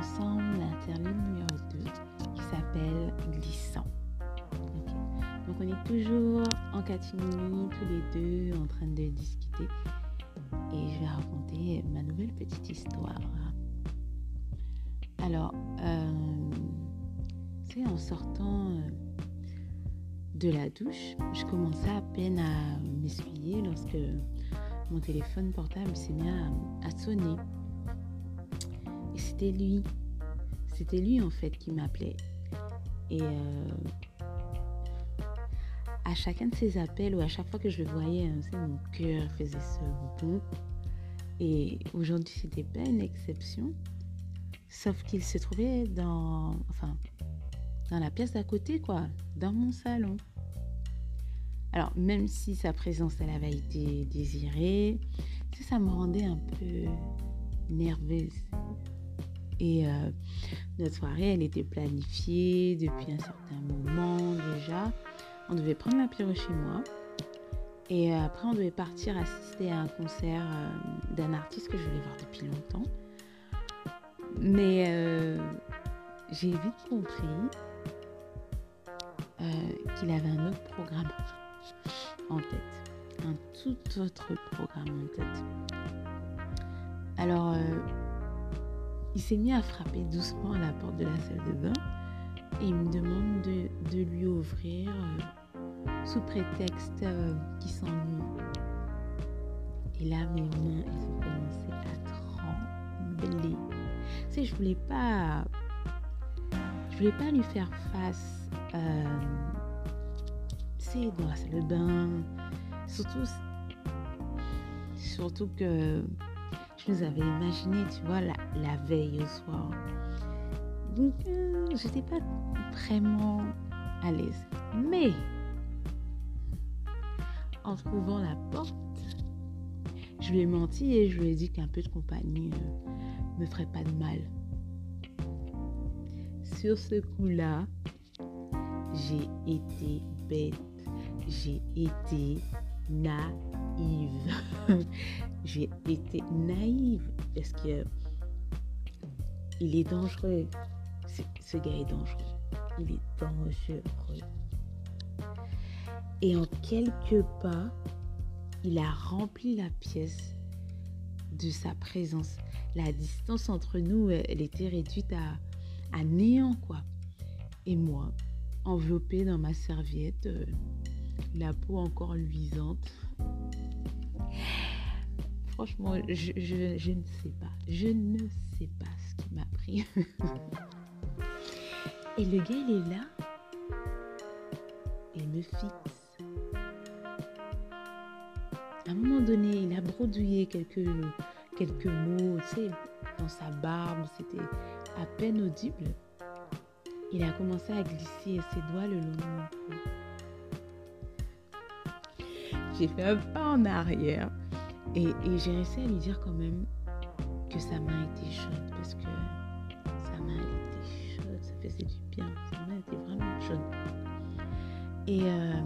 ensemble l'interlude numéro 2 qui s'appelle Glissant. Donc on est toujours en catimini, tous les deux, en train de discuter. Et je vais raconter ma nouvelle petite histoire. Alors, euh, c'est en sortant euh, de la douche, je commençais à peine à m'essuyer lorsque mon téléphone portable s'est mis à sonner c'était lui. C'était lui en fait qui m'appelait. Et euh, à chacun de ces appels ou à chaque fois que je le voyais, hein, mon cœur faisait ce bond. Et aujourd'hui, c'était pas une exception. Sauf qu'il se trouvait dans, enfin, dans la pièce d'à côté, quoi, dans mon salon. Alors, même si sa présence, avait été désirée, ça me rendait un peu nerveuse. Et euh, notre soirée, elle était planifiée depuis un certain moment déjà. On devait prendre l'apéro chez moi. Et euh, après, on devait partir assister à un concert euh, d'un artiste que je voulais voir depuis longtemps. Mais j'ai vite compris qu'il avait un autre programme en tête. Un tout autre programme en tête. Alors, il s'est mis à frapper doucement à la porte de la salle de bain et il me demande de, lui ouvrir euh, sous prétexte euh, qu'il s'ennuie. Et là, mes mains, elles ont commencé à trembler. Tu sais, je voulais pas. Je voulais pas lui faire face. Euh, dans la salle de bain. Surtout. Surtout que je nous avais imaginé, tu vois, la, veille au soir. Donc, euh, je n'étais pas vraiment à l'aise. Mais, en trouvant la porte, je lui ai menti et je lui ai dit qu'un peu de compagnie ne me ferait pas de mal. Sur ce coup-là, j'ai été bête. J'ai été j'ai été naïve parce que il est dangereux. Ce gars est dangereux. Il est dangereux. Et en quelques pas, il a rempli la pièce de sa présence. La distance entre nous, elle était réduite à, à néant, quoi. Et moi, enveloppée dans ma serviette, euh, la peau encore luisante, franchement, je, ne sais pas. Je ne sais pas ce qui m'a pris. Et le gars, il est là. Il me fixe. À un moment donné, il a brodouillé quelques, quelques mots, tu sais, dans sa barbe. C'était à peine audible. Il a commencé à glisser ses doigts le long de mon cou. J'ai fait un pas en arrière et, j'ai réussi à lui dire quand même que sa main était chaude parce que sa main était chaude, ça faisait du bien, sa main était vraiment chaude. Et euh,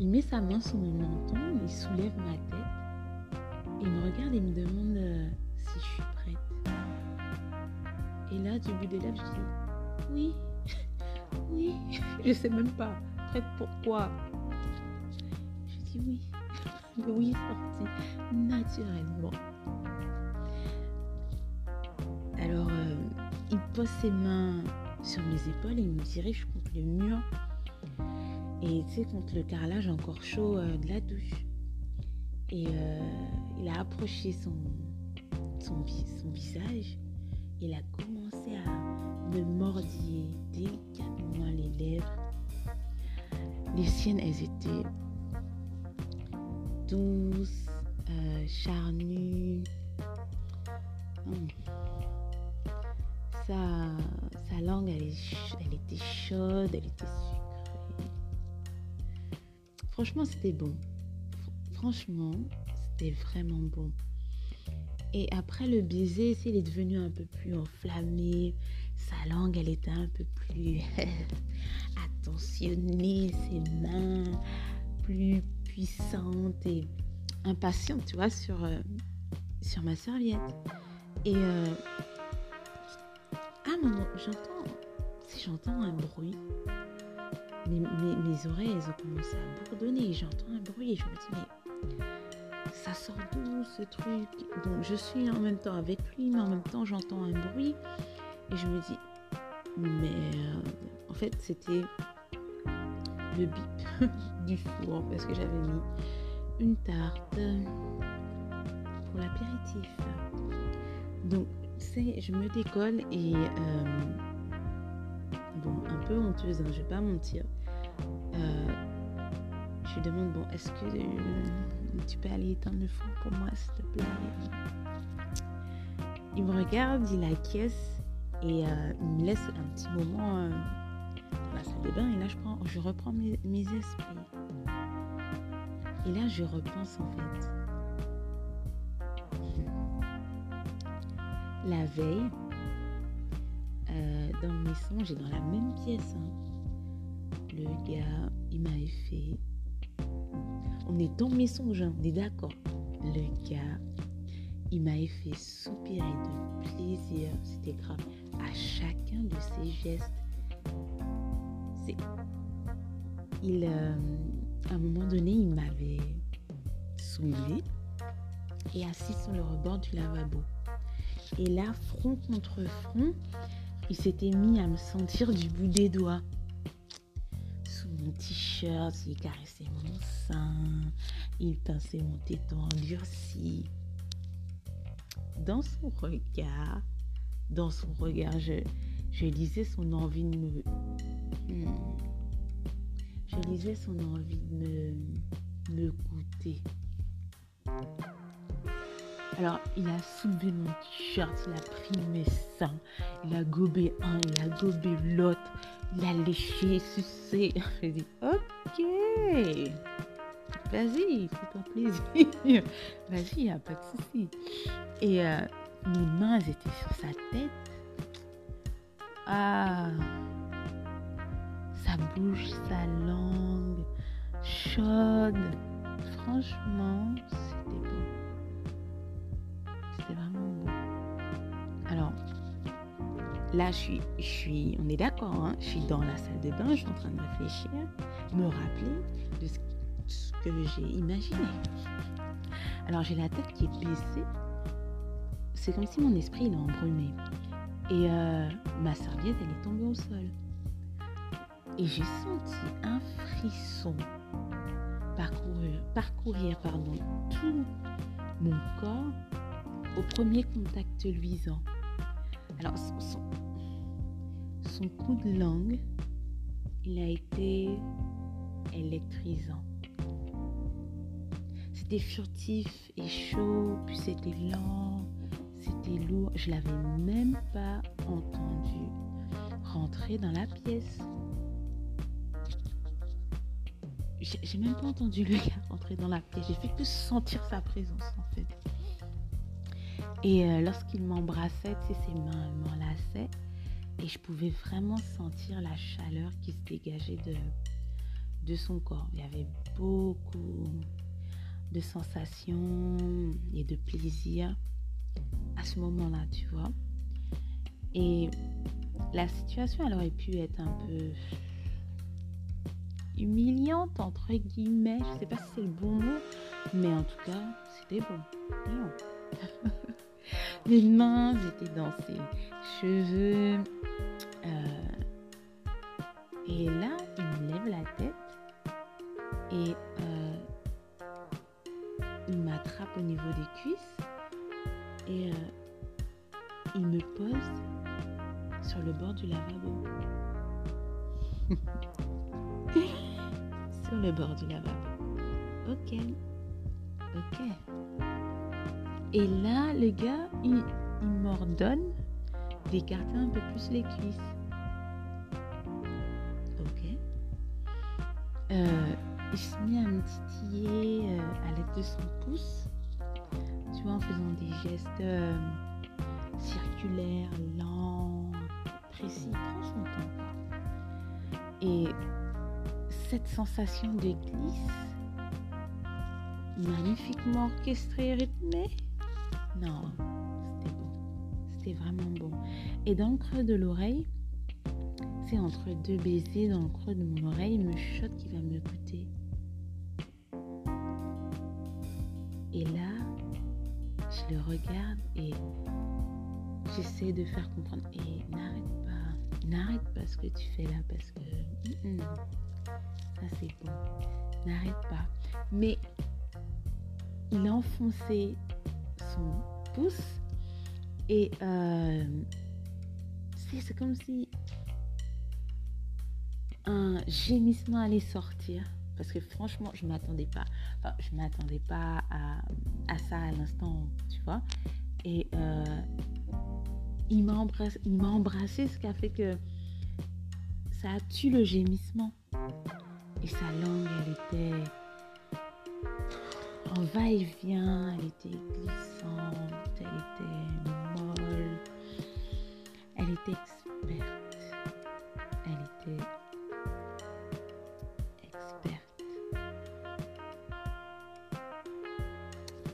il met sa main sur mon menton, il soulève ma tête, il me regarde et me demande euh, si je suis prête. Et là, du bout des lèvres, je dis oui, oui, je sais même pas. Prête pour quoi Je dis oui oui sorti naturellement. Alors, euh, il pose ses mains sur mes épaules et il me dirige contre le mur. Et tu sais, contre le carrelage encore chaud euh, de la douche. Et euh, il a approché son, son, son visage. Il a commencé à me mordiller délicatement les lèvres. Les siennes, elles étaient euh, charnue. Hmm. Sa, langue, elle, elle était chaude, elle était sucrée. Franchement, c'était bon. Franchement, c'était vraiment bon. Et après le baiser, il est devenu un peu plus enflammé. Sa langue, elle était un peu plus attentionnée, ses mains plus puissante et impatiente, tu vois, sur, euh, sur ma serviette. Et euh, un moment, j'entends, si j'entends un bruit, mes, mes, oreilles, ont commencé à bourdonner. J'entends un bruit et je me dis, mais ça sort d'où ce truc? Donc je suis en même temps avec lui, mais en même temps j'entends un bruit. Et je me dis, mais en fait c'était le bip du four parce que j'avais mis une tarte pour l'apéritif. Donc je me décolle et euh, bon, un peu honteuse, hein, je vais pas mentir. Euh, je lui demande bon, est-ce que tu peux aller éteindre le four pour moi, s'il te plaît? Il me regarde, il acquiesce et euh, il me laisse un petit moment salle de bain. Et là, je, prends, je reprends mes, esprits. Et là, je repense en fait. La veille, euh, dans mes songes et dans la même pièce, hein, le gars, il m'avait fait on est dans mes songes, on est d'accord. Le gars, il m'a fait soupirer de plaisir. C'était grave. À chacun de ses gestes. Il. Euh, à un moment donné, il m'avait soulevé et assis sur le rebord du lavabo. Et là, front contre front, il s'était mis à me sentir du bout des doigts t-shirt, il caressait mon sein, il pinçait mon téton endurci. Dans son regard, dans son regard, je, je lisais son envie de me. Hmm, je lisais son envie de me, goûter. Alors, il a soulevé mon t-shirt, il a pris mes seins, il a gobé un, il a gobé l'autre, il a léché, sucé. J'ai dit, ok, vas-y, fais-toi plaisir. vas-y, il n'y a pas de souci. Et euh, mes mains étaient sur sa tête. Ah, bouche, sa langue chaude. Franchement, c'était beau. C'était vraiment beau. Alors, là, je suis, je suis on est d'accord, hein, je suis dans la salle de bain, je suis en train de réfléchir, me rappeler de ce, que j'ai imaginé. Alors, j'ai la tête qui est baissée. C'est comme si mon esprit il est embrumé. Et euh, ma serviette, elle est tombée au sol. Et j'ai senti un frisson parcourir, parcourir pardon, tout mon corps au premier contact luisant. Alors, son, son coup de langue, il a été électrisant. C'était furtif et chaud, puis c'était lent, c'était lourd. Je l'avais même pas entendu rentrer dans la pièce. J'ai même pas entendu le gars rentrer dans la pièce. J'ai fait que sentir sa présence en fait. Et euh, lorsqu'il m'embrassait, ses mains m'enlaçaient et je pouvais vraiment sentir la chaleur qui se dégageait de, de son corps. Il y avait beaucoup de sensations et de plaisir à ce moment-là, tu vois. Et la situation, elle aurait pu être un peu humiliante, entre guillemets. Je ne sais pas si c'est le bon mot, mais en tout cas, c'était bon. Mes mains étaient dans ses cheveux. Euh, et là, il me lève la tête et euh, il m'attrape au niveau des cuisses et euh, il me pose sur le bord du lavabo. Bord du lavabo. Ok. Ok. Et là, le gars, il, m'ordonne d'écarter un peu plus les cuisses. Ok. Euh, il se met à me titiller euh, à l'aide de son pouce. Tu vois, en faisant des gestes euh, circulaires, lents, précis. Prends son temps. Et cette sensation de glisse, magnifiquement orchestrée et rythmée, non, c'était beau. c'était vraiment bon. Et dans le creux de l'oreille, c'est entre deux baisers dans le creux de mon oreille, il me chuchote qui va me goûter. Et là, je le regarde et j'essaie de faire comprendre. Et n'arrête pas, n'arrête pas ce que tu fais là parce que ça c'est bon. N'arrête pas. Mais il a enfoncé son pouce et euh, c'est comme si un gémissement allait sortir. Parce que franchement, je m'attendais pas. Enfin, je m'attendais pas à, à, ça à l'instant, tu vois. Et euh, il m'a embrassé, embrassé, ce qui a fait que ça a tué le gémissement. Et sa langue, elle était en va-et-vient, elle était glissante, elle était molle, elle était experte, elle était experte.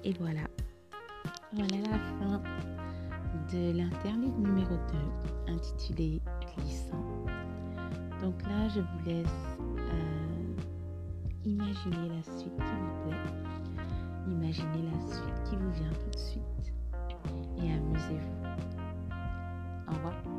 Et voilà, voilà la fin de l'interlude numéro 2 intitulé. Donc là, je vous laisse Imaginez la suite qui vous plaît. Imaginez la suite qui vous vient tout de suite. Et amusez-vous. Au revoir.